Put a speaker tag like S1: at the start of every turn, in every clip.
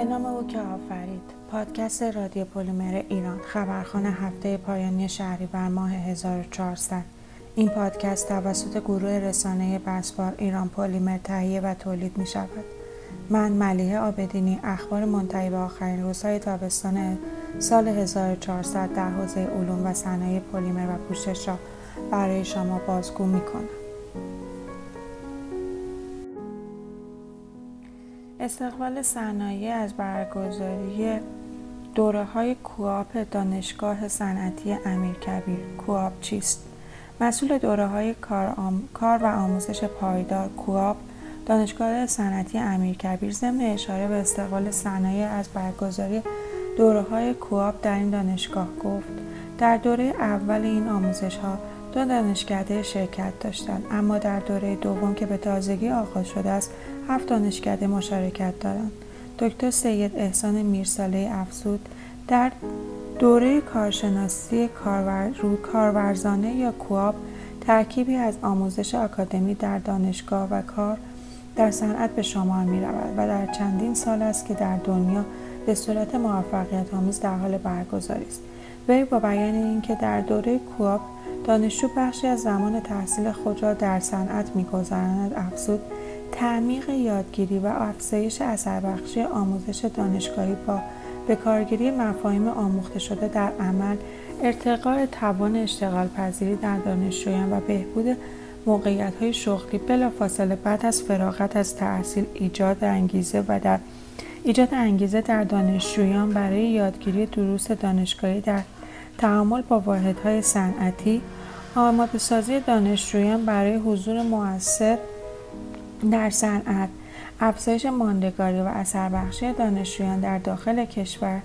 S1: به نام او که آفرید. پادکست رادیو پلیمر ایران خبرخان هفته پایانی بر ماه 1400 این پادکست توسط گروه رسانه بسوار ایران پلیمر تهیه و تولید می شود. من ملیه آبدینی اخبار منتهی به آخرین روزهای تابستان سال 1400 در حوزه علوم و صنایع پلیمر و پوشش را برای شما بازگو می کنم. استقبال صنایع از برگزاری دوره های کوآپ دانشگاه صنعتی امیرکبیر کوآپ چیست؟ مسئول دوره های کار, کار و آموزش پایدار کوآپ دانشگاه صنعتی امیرکبیر ضمن اشاره به استقبال صنایع از برگزاری دوره های کوآپ در این دانشگاه گفت در دوره اول این آموزش ها دو دانشکده شرکت داشتند اما در دوره دوم که به تازگی آغاز شده است هفت دانشکده مشارکت دارند. دکتر سید احسان میرساله افزود در دوره کارشناسی کارور... رو کارورزانه یا کواب ترکیبی از آموزش آکادمی در دانشگاه و کار در صنعت به شمار می رود و در چندین سال است که در دنیا به صورت موفقیت آمیز در حال برگزاری است. وی با بیان اینکه در دوره کواب دانشجو بخشی از زمان تحصیل خود را در صنعت میگذراند. افزود تعمیق یادگیری و افزایش اثربخشی آموزش دانشگاهی با به کارگیری مفاهیم آموخته شده در عمل ارتقاء توان اشتغال پذیری در دانشجویان و بهبود موقعیت های شغلی بلافاصله بعد از فراغت از تحصیل ایجاد انگیزه و در ایجاد انگیزه در دانشجویان برای یادگیری دروس دانشگاهی در تعامل با واحدهای صنعتی آماده سازی دانشجویان برای حضور موثر در صنعت افزایش ماندگاری و اثربخشی دانشجویان در داخل کشور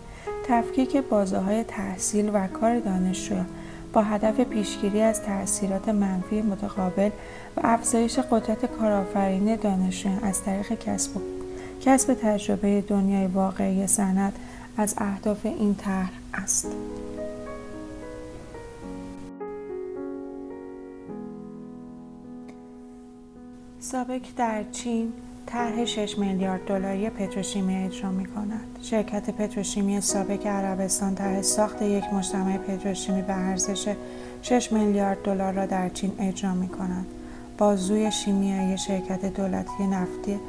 S1: تفکیک بازه تحصیل و کار دانشجویان با هدف پیشگیری از تاثیرات منفی متقابل و افزایش قدرت کارآفرینی دانشجویان از طریق کسب کسب تجربه دنیای واقعی صنعت از اهداف این طرح است. سابک در چین طرح 6 میلیارد دلاری پتروشیمی اجرا می کند. شرکت پتروشیمی سابک عربستان طرح ساخت یک مجتمع پتروشیمی به ارزش 6 میلیارد دلار را در چین اجرا می کند. بازوی شیمیایی شرکت دولتی نفتی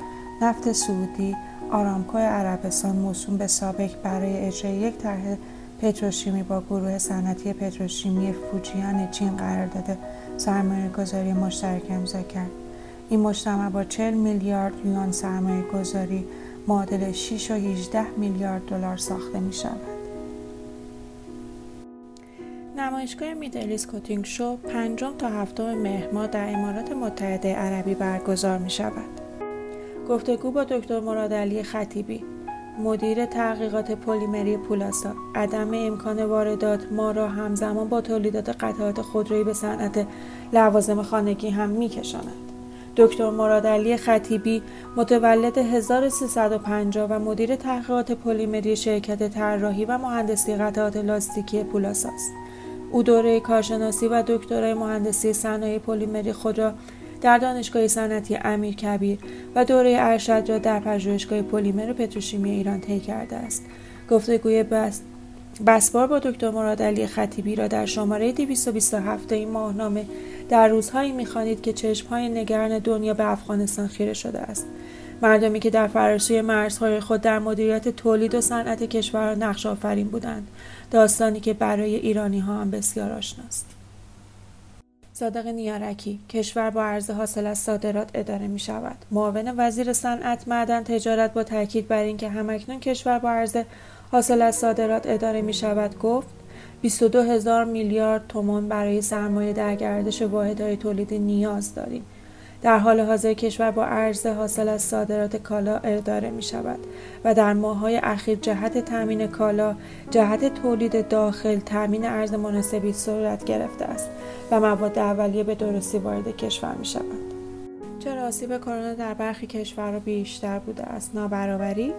S1: نفت سعودی آرامکو عربستان موسوم به سابک برای اجرای یک طرح پتروشیمی با گروه صنعتی پتروشیمی فوجیان چین قرار داده سرمایه گذاری مشترک امضا کرد. این مجتمع با 40 میلیارد یوان سرمایه گذاری معادل 6 و 18 میلیارد دلار ساخته می شود. نمایشگاه میدلیس کوتینگ شو پنجم تا هفتم مهر در امارات متحده عربی برگزار می شود. گفتگو با دکتر مراد علی خطیبی مدیر تحقیقات پلیمری پولاسا عدم امکان واردات ما را همزمان با تولیدات قطعات خودرویی به صنعت لوازم خانگی هم میکشاند دکتر مرادعلی خطیبی متولد 1350 و مدیر تحقیقات پلیمری شرکت طراحی و مهندسی قطعات لاستیکی پولاسا است. او دوره کارشناسی و دکترای مهندسی صنایع پلیمری خود را در دانشگاه صنعتی امیر کبیر و دوره ارشد را در پژوهشگاه پلیمر پتروشیمی ایران طی کرده است. گفتگوی بس بسبار با دکتر مراد علی خطیبی را در شماره 227 این ماهنامه در روزهایی می‌خوانید که چشمهای نگران دنیا به افغانستان خیره شده است. مردمی که در فراسوی مرزهای خود در مدیریت تولید و صنعت کشور نقش آفرین بودند. داستانی که برای ایرانی ها هم بسیار آشناست صادق نیارکی کشور با عرض حاصل از صادرات اداره می شود معاون وزیر صنعت معدن تجارت با تاکید بر اینکه همکنون کشور با عرض حاصل از صادرات اداره می شود گفت 22 هزار میلیارد تومان برای سرمایه در گردش واحدهای تولید نیاز داریم. در حال حاضر کشور با ارز حاصل از صادرات کالا اداره می شود و در ماههای اخیر جهت تامین کالا جهت تولید داخل تامین ارز مناسبی صورت گرفته است و مواد اولیه به درستی وارد کشور می شود. چرا آسیب کرونا در برخی کشورها بیشتر بوده است نابرابری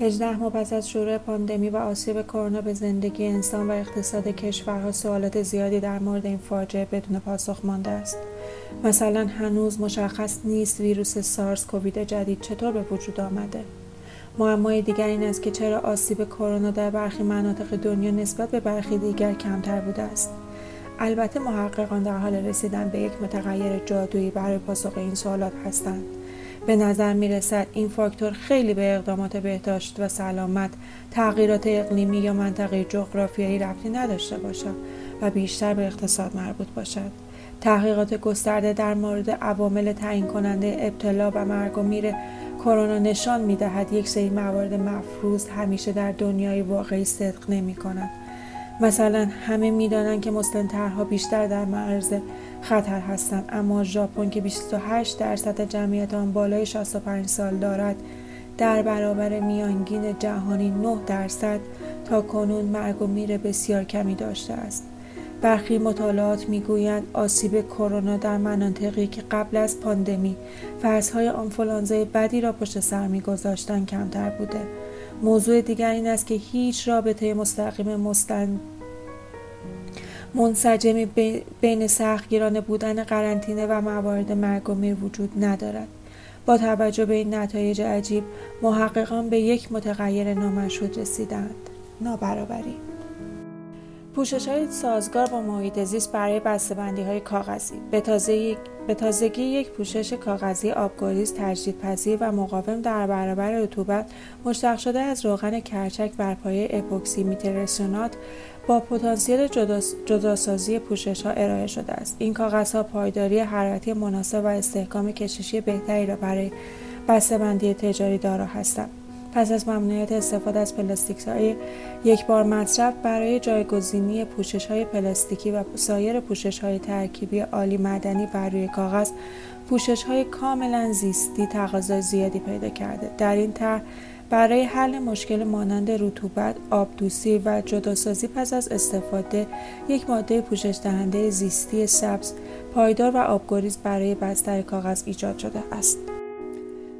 S1: 18 ماه پس از شروع پاندمی و آسیب کرونا به زندگی انسان و اقتصاد کشورها سوالات زیادی در مورد این فاجعه بدون پاسخ مانده است. مثلا هنوز مشخص نیست ویروس سارس کووید جدید چطور به وجود آمده. معمای دیگر این است که چرا آسیب کرونا در برخی مناطق دنیا نسبت به برخی دیگر کمتر بوده است البته محققان در حال رسیدن به یک متغیر جادویی برای پاسخ این سوالات هستند به نظر می رسد این فاکتور خیلی به اقدامات بهداشت و سلامت تغییرات اقلیمی یا منطقه جغرافیایی ربطی نداشته باشد و بیشتر به اقتصاد مربوط باشد تحقیقات گسترده در مورد عوامل تعیین کننده ابتلا و مرگ و میر کرونا نشان می دهد یک سری موارد مفروض همیشه در دنیای واقعی صدق نمی کند. مثلا همه می‌دانند که مسلمترها بیشتر در معرض خطر هستند اما ژاپن که 28 درصد جمعیت آن بالای 65 سال دارد در برابر میانگین جهانی 9 درصد تا کنون مرگ و میر بسیار کمی داشته است. برخی مطالعات می‌گویند آسیب کرونا در مناطقی که قبل از پاندمی فرضهای آنفولانزای بدی را پشت سر میگذاشتند کمتر بوده. موضوع دیگر این است که هیچ رابطه مستقیم مستن منسجمی بین سختگیرانه بودن قرنطینه و موارد مرگ و میر وجود ندارد. با توجه به این نتایج عجیب محققان به یک متغیر نامشهود رسیدند. نابرابری. پوشش های سازگار با محیط زیست برای بسته‌بندی های کاغذی. به, به تازگی یک پوشش کاغذی آبگریز تجدیدپذیر و مقاوم در برابر رطوبت مشتق شده از روغن کرچک بر پایه اپوکسی میترسونات با پتانسیل جداسازی پوشش ها ارائه شده است. این کاغذ ها پایداری حرارتی مناسب و استحکام کششی بهتری را برای بسته‌بندی تجاری دارا هستند. پس از ممنوعیت استفاده از پلاستیک های یک بار مصرف برای جایگزینی پوشش های پلاستیکی و سایر پوشش های ترکیبی عالی مدنی بر روی کاغذ پوشش های کاملا زیستی تقاضای زیادی پیدا کرده در این طرح برای حل مشکل مانند رطوبت، آبدوسی و جداسازی پس از استفاده یک ماده پوشش دهنده زیستی سبز پایدار و آبگریز برای بستر کاغذ ایجاد شده است.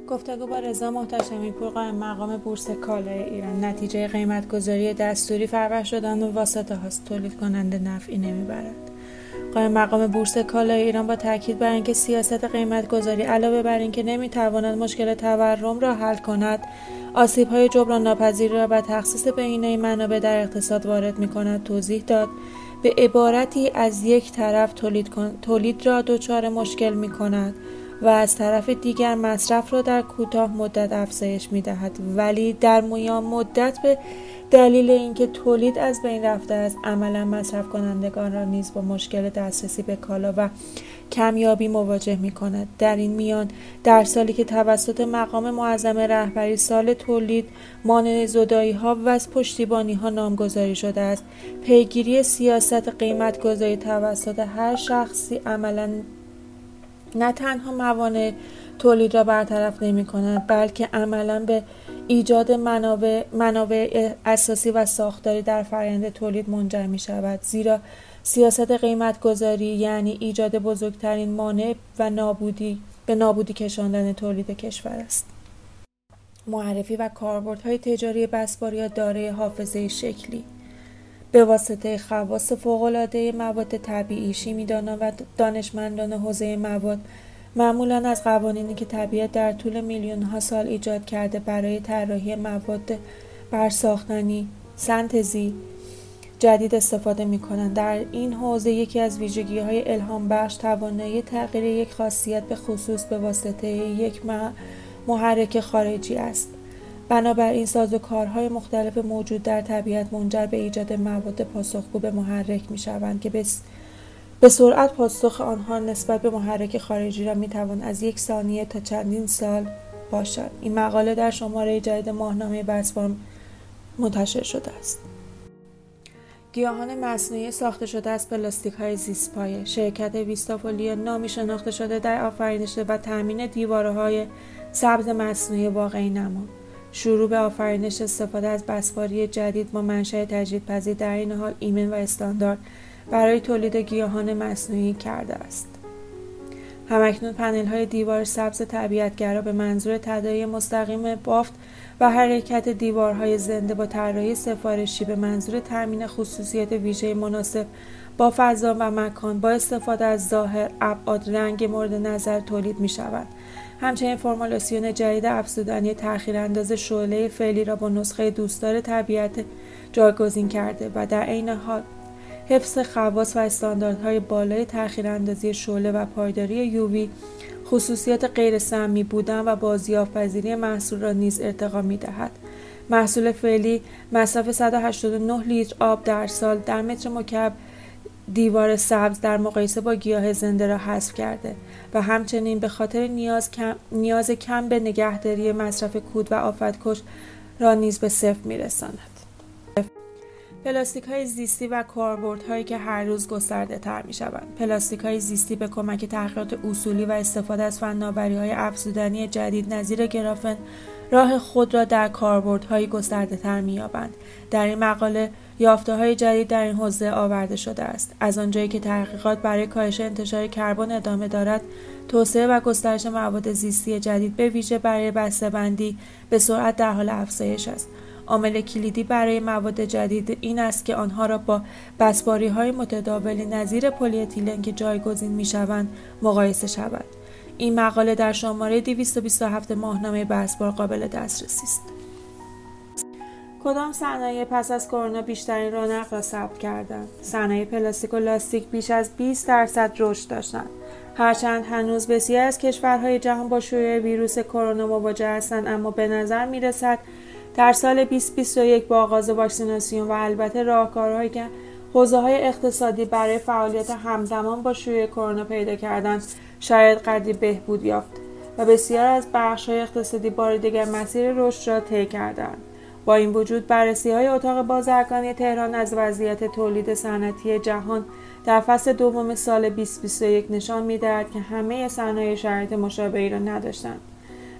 S1: گفتگو با رضا محتشمی پور قائم مقام بورس کالای ایران. نتیجه قیمت گذاری دستوری فرور شدن و واسطه هاست. تولید کننده نفعی نمی‌برد. قائم مقام بورس کالای ایران با تاکید بر اینکه سیاست قیمت گذاری علاوه بر اینکه نمی‌تواند مشکل تورم را حل کند آسیب های جبران ناپذیر را به تخصیص بهینه منابع در اقتصاد وارد می کند توضیح داد به عبارتی از یک طرف تولید, تولید را دچار مشکل می کند و از طرف دیگر مصرف را در کوتاه مدت افزایش می دهد ولی در میان مدت به دلیل اینکه تولید از بین رفته است عملا مصرف کنندگان را نیز با مشکل دسترسی به کالا و کمیابی مواجه می کند. در این میان در سالی که توسط مقام معظم رهبری سال تولید مانع زدایی ها و از پشتیبانی ها نامگذاری شده است پیگیری سیاست قیمت گذاری توسط هر شخصی عملا نه تنها موانع تولید را برطرف نمی کند بلکه عملا به ایجاد منابع, منابع اساسی و ساختاری در فرآیند تولید منجر می شود. زیرا سیاست قیمت گذاری یعنی ایجاد بزرگترین مانع و نابودی به نابودی کشاندن تولید کشور است. معرفی و کاربردهای تجاری بسپاریا دارای حافظه شکلی به واسطه خواص فوقالعاده مواد طبیعی شیمیدانان و دانشمندان حوزه مواد معمولا از قوانینی که طبیعت در طول میلیون ها سال ایجاد کرده برای طراحی مواد برساختنی سنتزی جدید استفاده می کنند. در این حوزه یکی از ویژگی های الهام بخش توانایی تغییر یک خاصیت به خصوص به واسطه یک محرک خارجی است. بنابراین سازوکارهای مختلف موجود در طبیعت منجر به ایجاد مواد پاسخگو به محرک می شوند که به سرعت پاسخ آنها نسبت به محرک خارجی را می توان از یک ثانیه تا چندین سال باشد. این مقاله در شماره جدید ماهنامه بسبارم منتشر شده است. گیاهان مصنوعی ساخته شده از پلاستیک های زیسپایه شرکت ویستافولیا نامی شناخته شده در آفرینش و تامین دیواره های سبز مصنوعی واقعی نما شروع به آفرینش استفاده از بسپاری جدید با منشأ تجدیدپذیر در این حال ایمن و استاندارد برای تولید گیاهان مصنوعی کرده است. همکنون پنل های دیوار سبز طبیعتگرا به منظور تداعی مستقیم بافت و حرکت دیوارهای زنده با طراحی سفارشی به منظور تامین خصوصیت ویژه مناسب با فضا و مکان با استفاده از ظاهر ابعاد رنگ مورد نظر تولید می شود همچنین فرمولاسیون جدید افزودنی تأخیر انداز شعله فعلی را با نسخه دوستدار طبیعت جایگزین کرده و در عین حال حفظ خواص و استانداردهای بالای تأخیر اندازی شعله و پایداری یووی خصوصیات غیر سمی بودن و بازیافت پذیری محصول را نیز ارتقا می دهد. محصول فعلی مصرف 189 لیتر آب در سال در متر مکعب دیوار سبز در مقایسه با گیاه زنده را حذف کرده و همچنین به خاطر نیاز کم, نیاز کم به نگهداری مصرف کود و آفتکش را نیز به صفر میرساند. پلاستیک های زیستی و هایی که هر روز گسترده تر می شوند. پلاستیک های زیستی به کمک تحقیقات اصولی و استفاده از فناوری های افزودنی جدید نظیر گرافن راه خود را در های گسترده تر می یابند. در این مقاله یافته های جدید در این حوزه آورده شده است. از آنجایی که تحقیقات برای کاهش انتشار کربن ادامه دارد، توسعه و گسترش مواد زیستی جدید به ویژه برای بسته‌بندی به سرعت در حال افزایش است. عامل کلیدی برای مواد جدید این است که آنها را با بسپاری های نظیر پلی اتیلن که جایگزین می شوند مقایسه شود. این مقاله در شماره 227 ماهنامه بسپار قابل دسترسی است. کدام صنایع پس از کرونا بیشترین رونق را ثبت کردند صنایع پلاستیک و لاستیک بیش از 20 درصد رشد داشتند هرچند هنوز بسیاری از کشورهای جهان با شیوع ویروس کرونا مواجه هستند اما به نظر می رسد در سال 2021 با آغاز واکسیناسیون و البته راهکارهایی که حوزه های اقتصادی برای فعالیت همزمان با شیوع کرونا پیدا کردند شاید قدری بهبود یافت و بسیار از بخش های اقتصادی بار دیگر مسیر رشد را طی کردند. با این وجود بررسی های اتاق بازرگانی تهران از وضعیت تولید صنعتی جهان در فصل دوم سال 2021 نشان می‌دهد که همه صنایع شرایط مشابهی را نداشتند.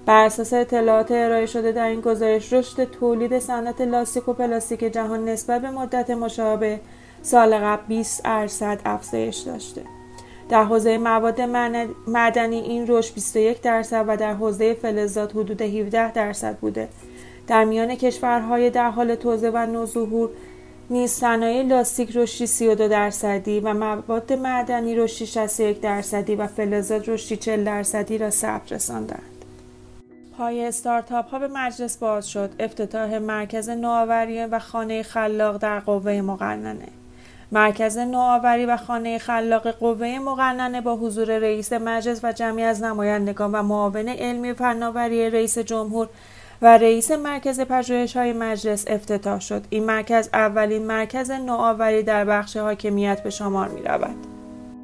S1: بر اساس اطلاعات ارائه شده در این گزارش رشد تولید صنعت لاستیک و پلاستیک جهان نسبت به مدت مشابه سال قبل 20 درصد افزایش داشته. در حوزه مواد معدنی این رشد 21 درصد و در حوزه فلزات حدود 17 درصد بوده. در میان کشورهای در حال توزیع و نوظهور نیز صنایع لاستیک رشدی 32 درصدی و مواد معدنی رشدی 61 درصدی و فلزات رشدی 40 درصدی را ثبت رساندند. پای استارتاپ ها به مجلس باز شد. افتتاح مرکز نوآوری و خانه خلاق در قوه مقننه. مرکز نوآوری و خانه خلاق قوه مقننه با حضور رئیس مجلس و جمعی از نمایندگان و معاون علمی فناوری رئیس جمهور و رئیس مرکز پژوهش های مجلس افتتاح شد این مرکز اولین مرکز نوآوری در بخش حاکمیت به شمار می رود.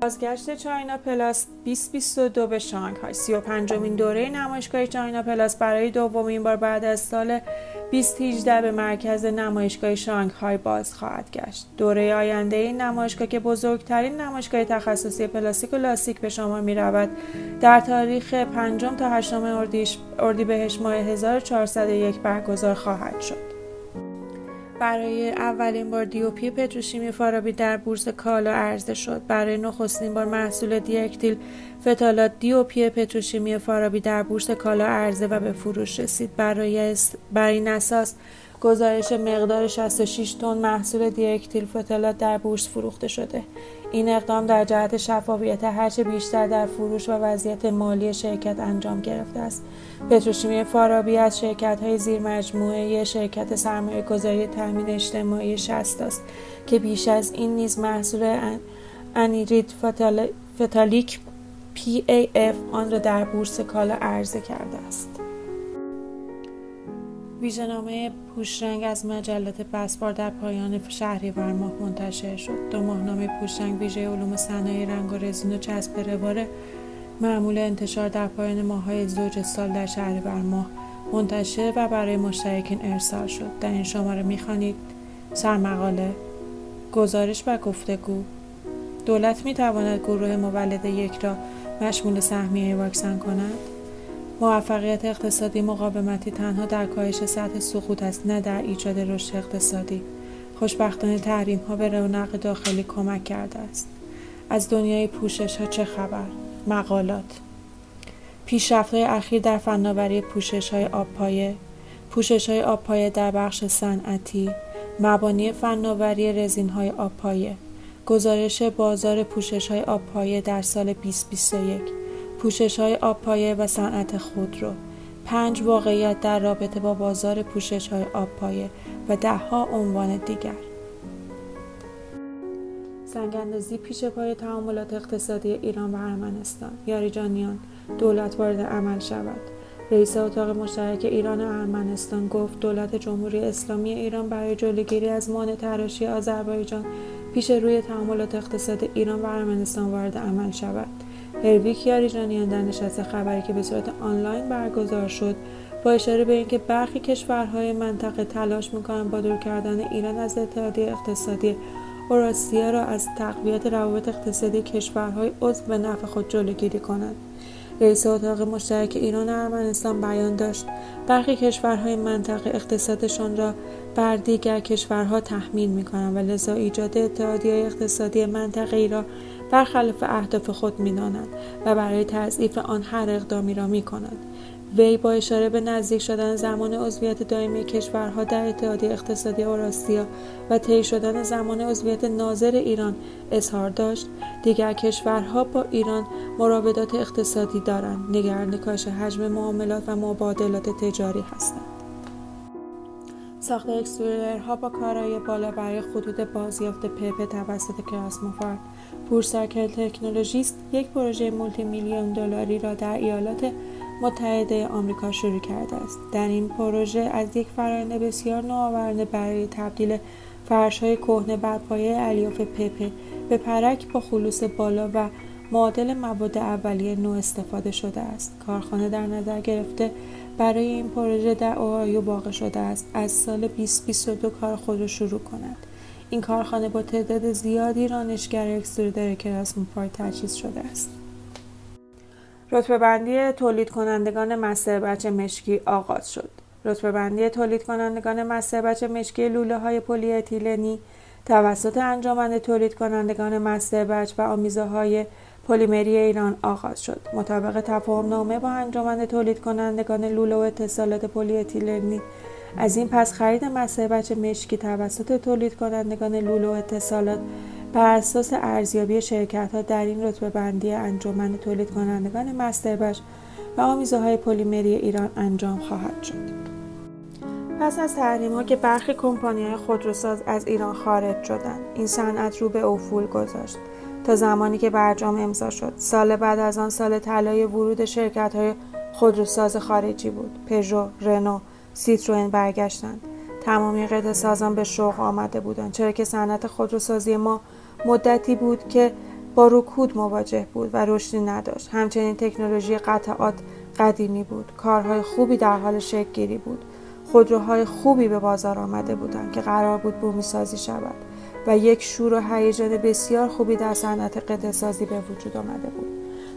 S1: بازگشت چاینا پلاس 2022 به شانگهای 35 مین دوره نمایشگاه چاینا پلاس برای دومین بار بعد از سال 2018 به مرکز نمایشگاه شانگهای باز خواهد گشت. دوره آینده این نمایشگاه که بزرگترین نمایشگاه تخصصی پلاستیک و لاستیک به شمار می رود در تاریخ 5 تا 8 اردیبهشت ماه 1401 برگزار خواهد شد. برای اولین بار دیوپی پتروشیمی فارابی در بورس کالا عرضه شد. برای نخستین بار محصول دیاکتیل فتالات دیوپی پتروشیمی فارابی در بورس کالا عرضه و به فروش رسید. برای بر این اساس گزارش مقدار 66 تن محصول دیاکتیل فتالات در بورس فروخته شده این اقدام در جهت شفافیت هرچه بیشتر در فروش و وضعیت مالی شرکت انجام گرفته است پتروشیمی فارابی از شرکت های زیر مجموعه شرکت سرمایه گذاری تامین اجتماعی شست است که بیش از این نیز محصول انیرید فتالیک PAF آن را در بورس کالا عرضه کرده است. ویژهنامه پوشرنگ از مجلات بسپار در پایان شهریور ماه منتشر شد. دو ماهنامه پوشرنگ ویژه علوم صنایع رنگ و رزین و چسب روار معمول انتشار در پایان ماههای زوج سال در شهریور ماه منتشر و برای مشترکین ارسال شد. در این شماره می‌خوانید سرمقاله گزارش و گفتگو. دولت می تواند گروه مولد یک را مشمول سهمیه واکسن کند؟ موفقیت اقتصادی مقاومتی تنها در کاهش سطح سقوط است نه در ایجاد رشد اقتصادی. خوشبختانه تحریم ها به رونق داخلی کمک کرده است. از دنیای پوشش ها چه خبر؟ مقالات. پیشرفت اخیر در فناوری پوشش های آبپایه. پوشش های آبپایه در بخش صنعتی. مبانی فناوری رزین های آبپایه. گزارش بازار پوشش های آبپایه در سال 2021 پوشش های آبپایه و صنعت خودرو پنج واقعیت در رابطه با بازار پوشش های آبپایه و دهها عنوان دیگر. سنگاندازی پیش پای تعاملات اقتصادی ایران و ارمنستان. یاریجانیان دولت وارد عمل شود. رئیس اتاق مشترک ایران و ارمنستان گفت دولت جمهوری اسلامی ایران برای جلوگیری از مانع تراشی آذربایجان پیش روی تعاملات اقتصاد ایران و ارمنستان وارد عمل شود. هرویک یاریجانیان در نشست خبری که به صورت آنلاین برگزار شد با اشاره به اینکه برخی کشورهای منطقه تلاش می‌کنند با دور کردن ایران از اتحادیه اقتصادی اوراسیا را از تقویت روابط اقتصادی کشورهای عضو به نفع خود جلوگیری کنند. رئیس اتاق مشترک ایران و ارمنستان بیان داشت برخی کشورهای منطقه اقتصادشان را بر دیگر کشورها تحمیل می کنند و لذا ایجاد اتحادیه اقتصادی منطقه را برخلاف اهداف خود مینانند و برای تضعیف آن هر اقدامی را می کنند وی با اشاره به نزدیک شدن زمان عضویت دائمی کشورها در اتحادیه اقتصادی اوراسیا و طی شدن زمان عضویت ناظر ایران اظهار داشت دیگر کشورها با ایران مراودات اقتصادی دارند. نگران کاهش حجم معاملات و مبادلات تجاری هستند. ساخت اکسترودرها با کارایی بالا برای خطوط بازیافت پت توسط کراسموفارد پورساکل تکنولوژیست یک پروژه multi-million دلاری را در ایالات متحده آمریکا شروع کرده است. در این پروژه از یک فرآیند بسیار نوآورانه برای تبدیل فرشهای کهنه بر پایه الیاف پپه به پرک با خلوص بالا و معادل مواد اولیه نو استفاده شده است. کارخانه در نظر گرفته برای این پروژه در اوهایو واقع شده است. از سال 2022 کار خود را شروع کند. این کارخانه با تعداد زیادی رانشگر اکسترودر کراسموپار تجهیز شده است رتبه بندی تولید کنندگان مستر بچه مشکی آغاز شد. رتبه بندی تولید کنندگان مستربچ مشکی لوله های پلی اتیلنی توسط انجمن تولید کنندگان مستربچ و آمیزه های پلیمری ایران آغاز شد. مطابق تفاهم نامه با انجمن تولید کنندگان لوله و اتصالات پلی اتیلنی از این پس خرید مستربچ مشکی توسط تولید کنندگان لوله و اتصالات بر اساس ارزیابی شرکت ها در این رتبه بندی انجمن تولید کنندگان مستربچ و آمیزه های پلیمری ایران انجام خواهد شد. پس از تحریم ها که برخی کمپانی های خودروساز از ایران خارج شدند این صنعت رو به افول گذاشت تا زمانی که برجام امضا شد سال بعد از آن سال طلای ورود شرکت های خودروساز خارجی بود پژو رنو سیتروئن برگشتند. تمامی قطع سازان به شوق آمده بودند چرا که صنعت خودروسازی ما مدتی بود که با رکود مواجه بود و رشدی نداشت. همچنین تکنولوژی قطعات قدیمی بود. کارهای خوبی در حال شکل گیری بود. خودروهای خوبی به بازار آمده بودند که قرار بود بومی سازی شود و یک شور و هیجان بسیار خوبی در صنعت قطع سازی به وجود آمده بود.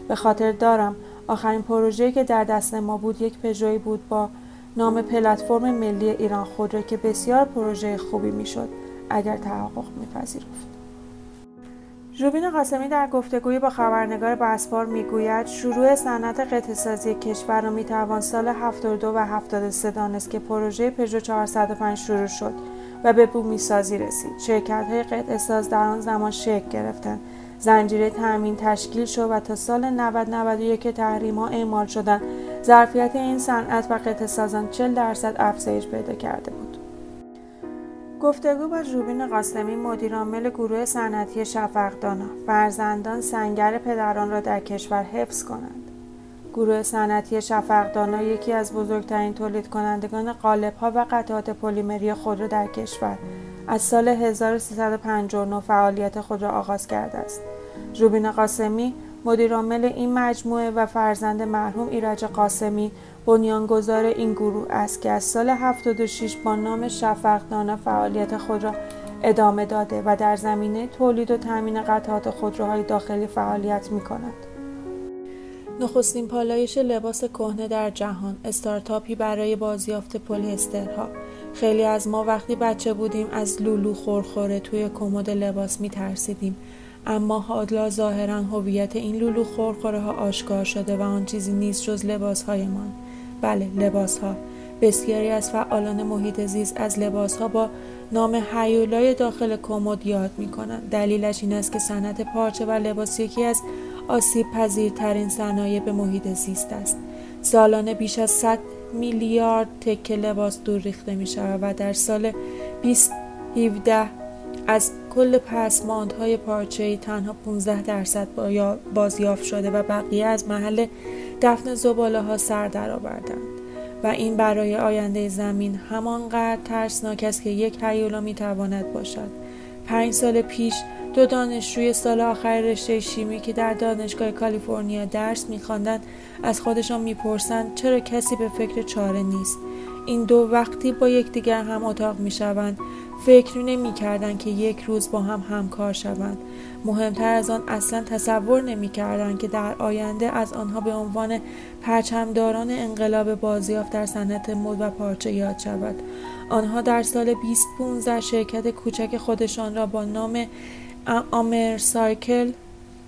S1: به خاطر دارم آخرین پروژه که در دست ما بود یک پژوی بود با نام پلتفرم ملی ایران خودرو که بسیار پروژه خوبی می‌شد اگر تحقق میپذیرفت. روبین قاسمی در گفتگویی با خبرنگار بسپار می‌گوید شروع صنعت قطعه‌سازی کشور را می‌توان سال 72 و 73 دانست که پروژه پژو 405 شروع شد و به بومی سازی رسید. شرکت های قطعه ساز در آن زمان شکل گرفتند. زنجیره تامین تشکیل شد و تا سال 90 91 که تحریم ها اعمال شدند. ظرفیت این صنعت و قطعه سازان 40 درصد افزایش پیدا کرده بود گفتگو با ژوبین قاسمی مدیرعامل گروه صنعتی شفقدانا فرزندان سنگر پدران را در کشور حفظ کنند گروه صنعتی شفقدانا یکی از بزرگترین تولید کنندگان ها و قطعات پلیمری خودرو در کشور از سال 1359 فعالیت خود را آغاز کرده است. روبین قاسمی مدیرعامل این مجموعه و فرزند مرحوم ایرج قاسمی بنیانگذار این گروه است که از سال 76 با نام شفقدانه فعالیت خود را ادامه داده و در زمینه تولید و تامین قطعات خودروهای داخلی فعالیت می کند. نخستین پالایش لباس کهنه در جهان استارتاپی برای بازیافت پلیسترها خیلی از ما وقتی بچه بودیم از لولو خورخوره توی کمد لباس می ترسیدیم اما حالا ظاهرا هویت این لولو خورخوره ها آشکار شده و آن چیزی نیست جز لباس هایمان بله لباس ها بسیاری از فعالان محیط زیست از لباس ها با نام حیولای داخل کمد یاد می کنند. دلیلش این است که صنعت پارچه و لباس یکی از آسیب پذیرترین صنایع به محیط زیست است. سالانه بیش از 100 میلیارد تکه لباس دور ریخته می شود و در سال 2017 از کل پسماندهای پارچه‌ای تنها 15 درصد بازیافت شده و بقیه از محل دفن زباله ها سر درآوردند. و این برای آینده زمین همانقدر ترسناک است که یک هیولا می تواند باشد. پنج سال پیش دو دانشجوی سال آخر رشته شیمی که در دانشگاه کالیفرنیا درس میخواندند از خودشان می‌پرسند چرا کسی به فکر چاره نیست. این دو وقتی با یکدیگر هم اتاق می‌شوند. فکر نمی کردن که یک روز با هم همکار شوند. مهمتر از آن اصلا تصور نمی کردن که در آینده از آنها به عنوان پرچمداران انقلاب بازیافت در صنعت مد و پارچه یاد شود. آنها در سال 2015 شرکت کوچک خودشان را با نام آمر سایکل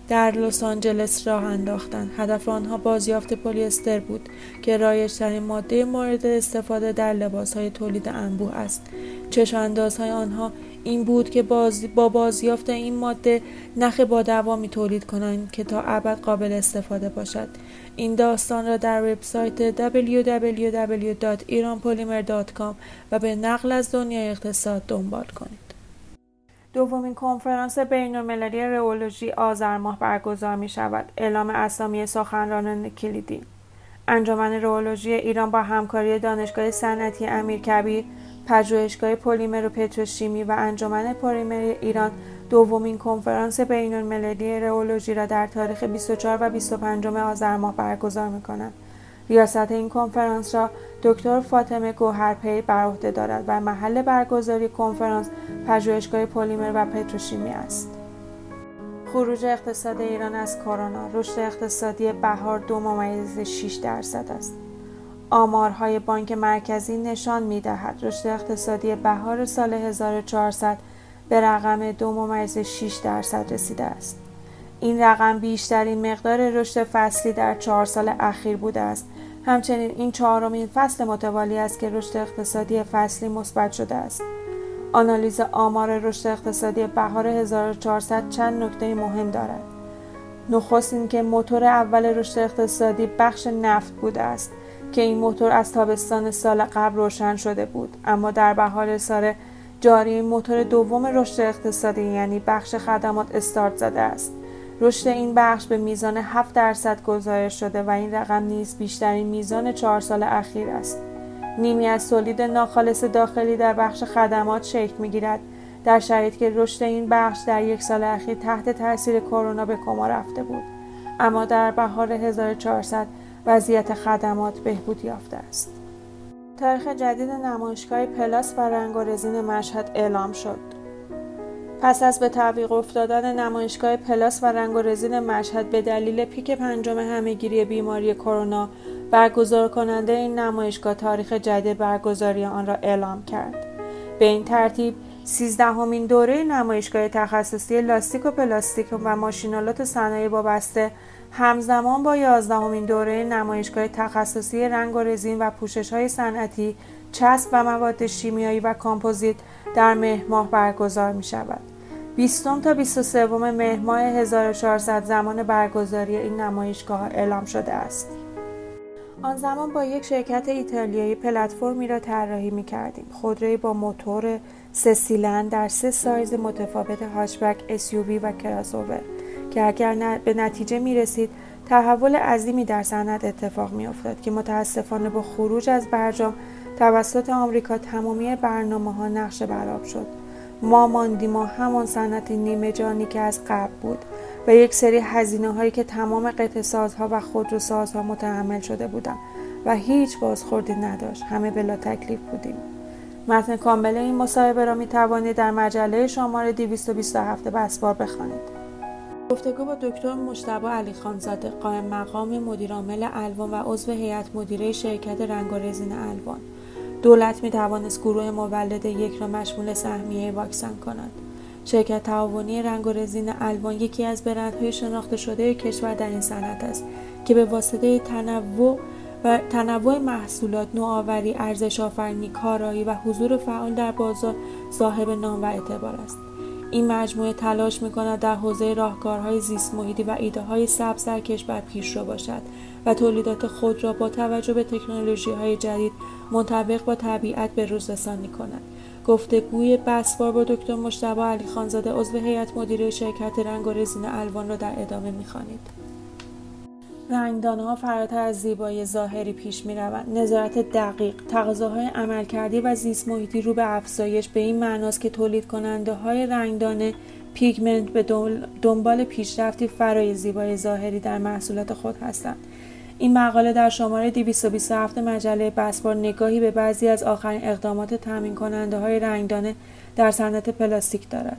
S1: در لس آنجلس راه انداختند. هدف آنها بازیافت پلیستر بود که رایجترین ماده مورد استفاده در لباس های تولید انبوه است. چشم اندازهای آنها این بود که باز با بازیافت این ماده نخ با دوامی تولید کنند که تا ابد قابل استفاده باشد. این داستان را در وبسایت www.iranpolymer.com و به نقل از دنیای اقتصاد دنبال کنید. دومین کنفرانس بین المللی رئولوژی آذر ماه برگزار می شود. اعلام اسامی سخنرانان کلیدی انجمن رئولوژی ایران با همکاری دانشگاه صنعتی امیرکبیر پژوهشگاه پلیمر و پتروشیمی و انجمن پلیمر ایران دومین کنفرانس بین المللی رئولوژی را در تاریخ 24 و 25 آذر ماه برگزار می کنند. ریاست این کنفرانس را دکتر فاطمه گوهرپی بر عهده دارد و محل برگزاری کنفرانس پژوهشگاه پلیمر و پتروشیمی است. خروج اقتصاد ایران از کرونا رشد اقتصادی بهار دو ممیز 6 درصد است. آمارهای بانک مرکزی نشان می دهد رشد اقتصادی بهار سال 1400 به رقم دو ممیز 6 درصد رسیده است. این رقم بیشترین مقدار رشد فصلی در چهار سال اخیر بوده است. همچنین این چهارمین فصل متوالی است که رشد اقتصادی فصلی مثبت شده است. آنالیز آمار رشد اقتصادی بهار 1400 چند نکته مهم دارد. نخست اینکه موتور اول رشد اقتصادی بخش نفت بوده است که این موتور از تابستان سال قبل روشن شده بود. اما در بهار سال جاری موتور دوم رشد اقتصادی یعنی بخش خدمات استارت زده است. رشد این بخش به میزان 7 درصد گزارش شده و این رقم نیز بیشترین میزان چهار سال اخیر است. نیمی از تولید ناخالص داخلی در بخش خدمات شکل می‌گیرد در شرایطی که رشد این بخش در یک سال اخیر تحت تاثیر کرونا به کما رفته بود. اما در بهار 1400 وضعیت خدمات بهبود یافته است. تاریخ جدید نمایشگاه پلاس و رنگ و رزین مشهد اعلام شد. پس از به تعویق افتادن نمایشگاه پلاس و رنگ و رزین مشهد به دلیل پیک پنجم همهگیری بیماری کرونا برگزار کننده این نمایشگاه تاریخ جدید برگزاری آن را اعلام کرد به این ترتیب سیزدهمین دوره نمایشگاه تخصصی لاستیک و پلاستیک و ماشین‌آلات صنایع وابسته همزمان با یازدهمین دوره نمایشگاه تخصصی رنگ و رزین و پوشش های صنعتی چسب و مواد شیمیایی و کامپوزیت در مهر برگزار می شود. 20 تا 23 مهر ماه 1400 زمان برگزاری این نمایشگاه اعلام شده است. آن زمان با یک شرکت ایتالیایی پلتفرمی را طراحی می کردیم. خودروی با موتور سه سیلند در سه سایز متفاوت هاشبک SUV و کراسوور که اگر به نتیجه می رسید تحول عظیمی در صنعت اتفاق می افتاد که متاسفانه با خروج از برجام توسط آمریکا تمامی برنامه ها نقشه براب شد ما ماندیم و همان صنعت نیمه جانی که از قبل بود و یک سری هزینه هایی که تمام قطع سازها و خودروسازها متحمل شده بودم و هیچ بازخوردی نداشت. همه بلا تکلیف بودیم. متن کامل این مصاحبه را می توانید در مجله شماره 227 بسبار بخوانید. گفتگو با دکتر مشتبه علی خانزاده قائم مقام مدیرعامل الوان و عضو هیئت مدیره شرکت رنگ و رزین الوان. دولت می توانست گروه مولد یک را مشمول سهمیه واکسن کند شرکت تعاونی رنگ و رزین الوان یکی از برندهای شناخته شده کشور در این صنعت است که به واسطه تنوع و تنوع محصولات، نوآوری، ارزش آفرینی، کارایی و حضور فعال در بازار صاحب نام و اعتبار است. این مجموعه تلاش می‌کند در حوزه راهکارهای زیست محیطی و ایده های سبز در کشور پیشرو باشد و تولیدات خود را با توجه به تکنولوژی های جدید منطبق با طبیعت به روز رسانی کند گفتگوی بسوار با دکتر مشتبه علی خانزاده عضو هیئت مدیره شرکت رنگ و رزین الوان را در ادامه می‌خوانید رنگدانه ها فراتر از زیبایی ظاهری پیش می روند. نظارت دقیق، تقاضاهای عملکردی و زیست محیطی رو به افزایش به این معناست که تولید کننده های رنگدانه پیگمنت به دنبال پیشرفتی فرای زیبایی ظاهری در محصولات خود هستند. این مقاله در شماره 227 مجله بسپار نگاهی به بعضی از آخرین اقدامات تامین کننده های رنگدانه در صنعت پلاستیک دارد.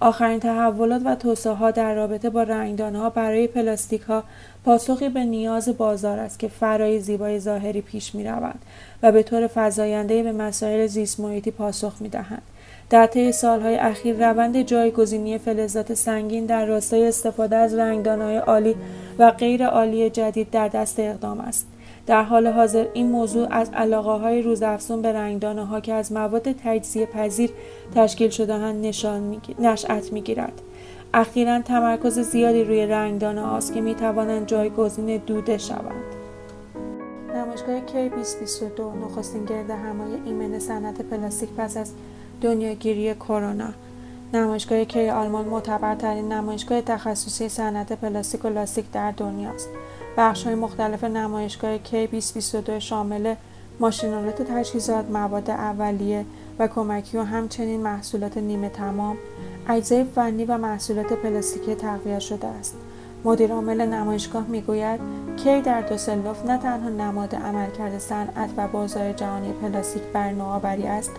S1: آخرین تحولات و توسعه ها در رابطه با رنگدانه برای پلاستیک ها پاسخی به نیاز بازار است که فرای زیبای ظاهری پیش می روند و به طور فضاینده به مسائل زیست محیطی پاسخ می دهند. در طی سالهای اخیر روند جایگزینی فلزات سنگین در راستای استفاده از رنگدانهای عالی و غیر عالی جدید در دست اقدام است. در حال حاضر این موضوع از علاقه های روزافزون به رنگدانه ها که از مواد تجزیه پذیر تشکیل شده نشان می نشأت می گیرد. اخیرا تمرکز زیادی روی رنگدانه هاست که می توانند جایگزین دوده شوند. نمایشگاه K2022 نخستین گرد همای ایمن صنعت پلاستیک پس از دنیاگیری کرونا. نمایشگاه کی آلمان معتبرترین نمایشگاه تخصصی صنعت پلاستیک و لاستیک در دنیاست بخش های مختلف نمایشگاه کی 2022 شامل ماشینالات تجهیزات مواد اولیه و کمکی و همچنین محصولات نیمه تمام اجزای فنی و محصولات پلاستیکی تقویت شده است. مدیر عامل نمایشگاه می‌گوید کی در دوسلدورف نه تنها نماد عملکرد صنعت و بازار جهانی پلاستیک بر نوآوری است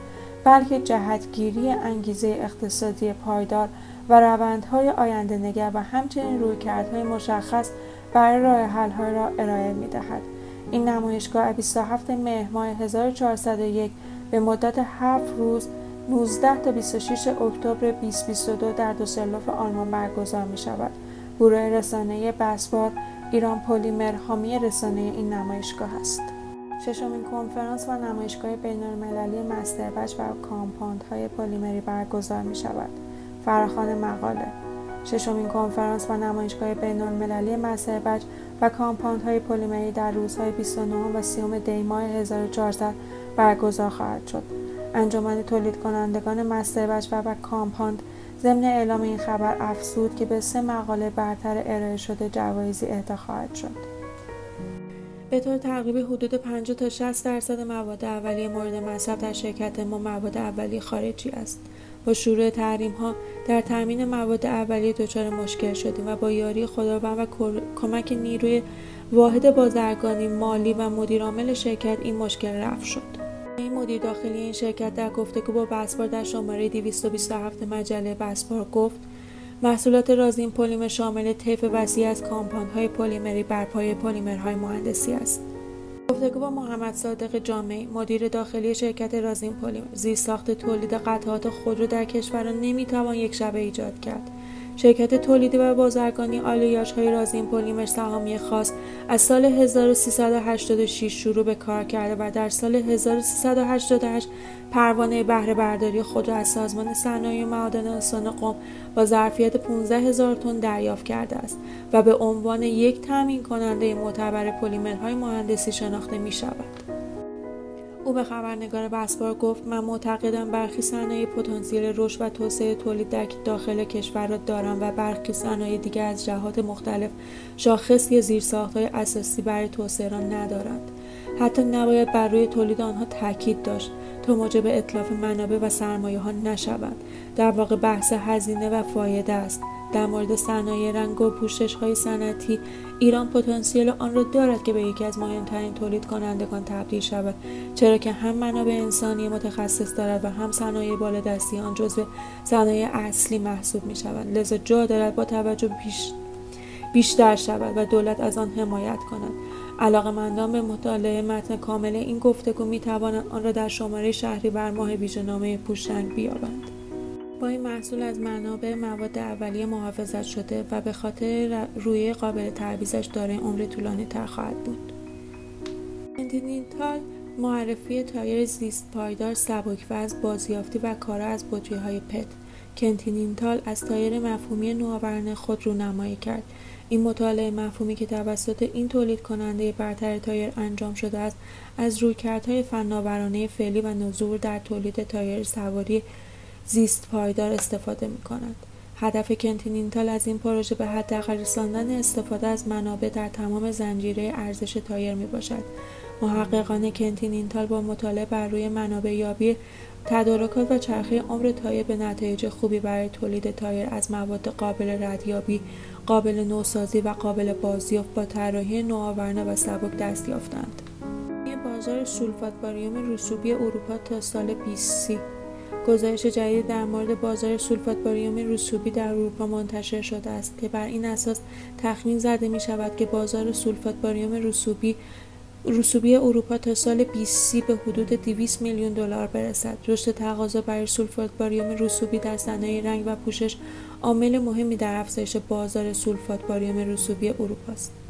S1: بلکه جهتگیری انگیزه اقتصادی پایدار و روندهای آینده نگر و همچنین رویکردهای مشخص برای راه حل‌ها را ارائه می دهد. این نمایشگاه 27 مهر ماه 1401 به مدت 7 روز 19 تا 26 اکتبر 2022 در دوسلدورف آلمان برگزار می شود. گروه رسانه بسبار ایران پلیمر حامی رسانه این نمایشگاه است. ششمین کنفرانس و نمایشگاه بین المللی مستربچ و های پلیمری برگزار می شود. فراخان مقاله ششمین کنفرانس و نمایشگاه بین المللی مستربچ و های پلیمری در روزهای 29 و 30 دی ماه 1400 برگزار خواهد شد. انجمن تولید کنندگان مستربچ و, و کامپاند ضمن اعلام این خبر افزود که به سه مقاله برتر ارائه شده جوایزی اهدا خواهد شد. به طور تقریبی حدود 50 تا 60 درصد مواد اولیه مورد مصرف در شرکت ما مواد اولیه خارجی است. با شروع تحریم ها در تامین مواد اولیه دچار مشکل شدیم و با یاری خداوند و کمک نیروی واحد بازرگانی مالی و مدیرعامل شرکت این مشکل رفع شد. این مدیر داخلی این شرکت در گفتگو با بسپار در شماره 227 مجله بسپار گفت محصولات رازین پلیمر شامل طیف وسیع از های پلیمری بر پایه پلیمرهای مهندسی است. گفتگو با محمد صادق جامعی مدیر داخلی شرکت رازین پلیمر ساخت تولید قطعات خودرو در کشور را نمی‌توان یک شبه ایجاد کرد شرکت تولیدی و بازرگانی آلیاژ های رازین پلیمر سهامی خاص از سال 1386 شروع به کار کرده و در سال 1388 پروانه بهره برداری خود را از سازمان صنایع معادن استان قم با ظرفیت 15 هزار تن دریافت کرده است و به عنوان یک تامین کننده معتبر پلیمرهای مهندسی شناخته می شود. او به خبرنگار بسپار گفت من معتقدم برخی صنایع پتانسیل رشد و توسعه تولید در داخل کشور را دارم و برخی صنایع دیگر از جهات مختلف شاخص یا زیرساختهای اساسی برای توسعه را ندارند حتی نباید بر روی تولید آنها تاکید داشت تا موجب اطلاف منابع و سرمایه ها نشوند در واقع بحث هزینه و فایده است. در مورد صنایع رنگ و پوشش های صنعتی ایران پتانسیل آن را دارد که به یکی از مهمترین تولید کنندگان تبدیل شود. چرا که هم منابع انسانی متخصص دارد و هم صنایع بالادستی آن جزو صنایع اصلی محسوب می شود لذا جا دارد با توجه پیش بیشتر شود و دولت از آن حمایت کند. علاقمندان به مطالعه متن کامل این گفتگو می توانند آن را در شماره شهری بر ماه ویژهنامه پوشنگ بیابند. با این محصول از منابع مواد اولیه محافظت شده و به خاطر روی قابل تعویزش داره عمر طولانی تر خواهد بود. کنتیننتال معرفی تایر زیست پایدار سبک از بازیافتی و کارا از بطری های پت کنتینینتال از تایر مفهومی نوآورانه خود رونمایی کرد این مطالعه مفهومی که توسط این تولید کننده برتر تایر انجام شده است از رویکردهای فناورانه فعلی و نوظهور در تولید تایر سواری زیست پایدار استفاده می کند. هدف کنتینینتال از این پروژه به حداقل رساندن استفاده از منابع در تمام زنجیره ارزش تایر می باشد. محققان کنتینینتال با مطالعه بر روی منبع یابی تدارکات و چرخه عمر تایر به نتایج خوبی برای تولید تایر از مواد قابل ردیابی قابل نوسازی و قابل بازیافت با طراحی نوآورانه و سبک دست یافتند بازار سولفات باریوم رسوبی اروپا تا سال 2030 گزارش جدید در مورد بازار سولفات باریوم رسوبی در اروپا منتشر شده است که بر این اساس تخمین زده می شود که بازار سولفات باریوم رسوبی رسوبی اروپا تا سال 2030 به حدود 200 میلیون دلار برسد. رشد تقاضا برای سولفات باریوم رسوبی در صنایع رنگ و پوشش عامل مهمی در افزایش بازار سولفات باریوم رسوبی اروپا است.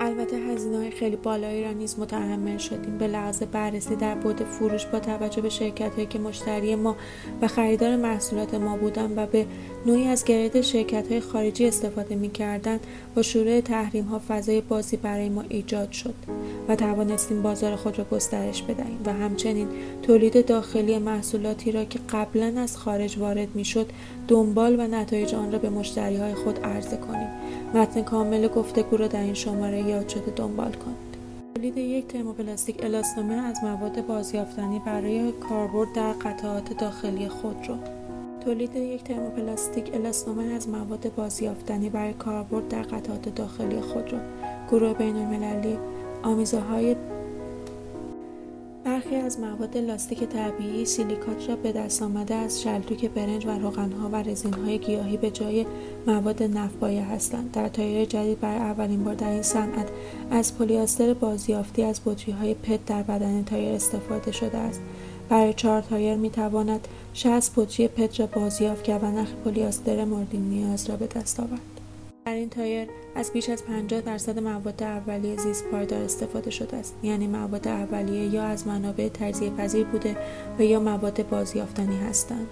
S1: البته هزینه های خیلی بالایی را نیز متحمل شدیم. به لحاظ بررسی در بود فروش با توجه به شرکت هایی که مشتری ما و خریدار محصولات ما بودند و به نوعی از گرید شرکت های خارجی استفاده می کردن با شروع تحریم ها فضای بازی برای ما ایجاد شد و توانستیم بازار خود را گسترش بدهیم و همچنین تولید داخلی محصولاتی را که قبلا از خارج وارد می شد دنبال و نتایج آن را به مشتری های خود عرضه کنیم. متن کامل گفتگو را در این شماره یاد شده دنبال کنید. تولید یک ترموپلاستیک الاستومر از مواد بازیافتنی برای کاربرد در قطعات داخلی خودرو تولید یک ترموپلاستیک الاستومر از مواد بازیافتنی برای کاربرد در قطعات داخلی خودرو گروه بین المللی آمیزه برخی از مواد لاستیک طبیعی سیلیکات به دست آمده از شلتوک برنج و روغنها و رزینهای گیاهی به جای مواد نفت‌پایه هستند. در تایر جدید برای اولین بار در این صنعت از پلیاستر بازیافتی از های پت در بدنه تایر استفاده شده است. برای چهار تایر می تواند 60 بطری پت را بازیافت کرد و نخ پلیاستر مورد نیاز را به دست آورد. در این تایر از بیش از 50 درصد مواد اولیه زیست پایدار استفاده شده است. یعنی مواد اولیه یا از منابع تجزیه پذیر بوده و یا مواد بازیافتنی هستند.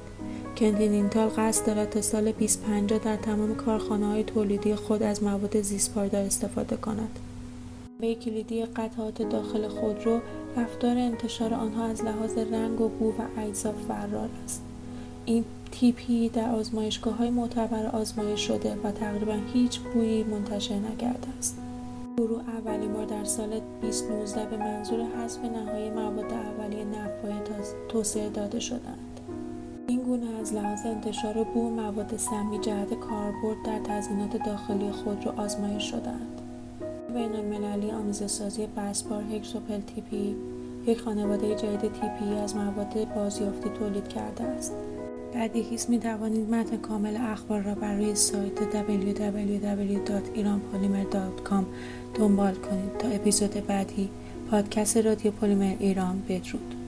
S1: کنتینینتال قصد دارد تا سال 2050 در تمام کارخانه های تولیدی خود از مواد زیست پایدار استفاده کند. به کلیدی قطعات داخل خودرو رفتار انتشار آنها از لحاظ رنگ و بو و اجزا فرار است این تیپی در آزمایشگاه های معتبر آزمایش شده و تقریبا هیچ بویی منتشر نکرده است. گروه اولین بار در سال 2019 به منظور حذف نهایی مواد اولیه نفای توسعه داده شدند. این گونه از لحاظ انتشار بو مواد سمی جهت کاربرد در تزیینات داخلی خود را آزمایش شدند. بین المللی آمیزه سازی بسپار هکسوپل تیپی یک خانواده جدید تیپی از مواد بازیافتی تولید کرده است. بدیهیست می توانید متن کامل اخبار را بر روی سایت www.iranpolymer.com دنبال کنید تا اپیزود بعدی پادکست رادیو پلیمر ایران بدرود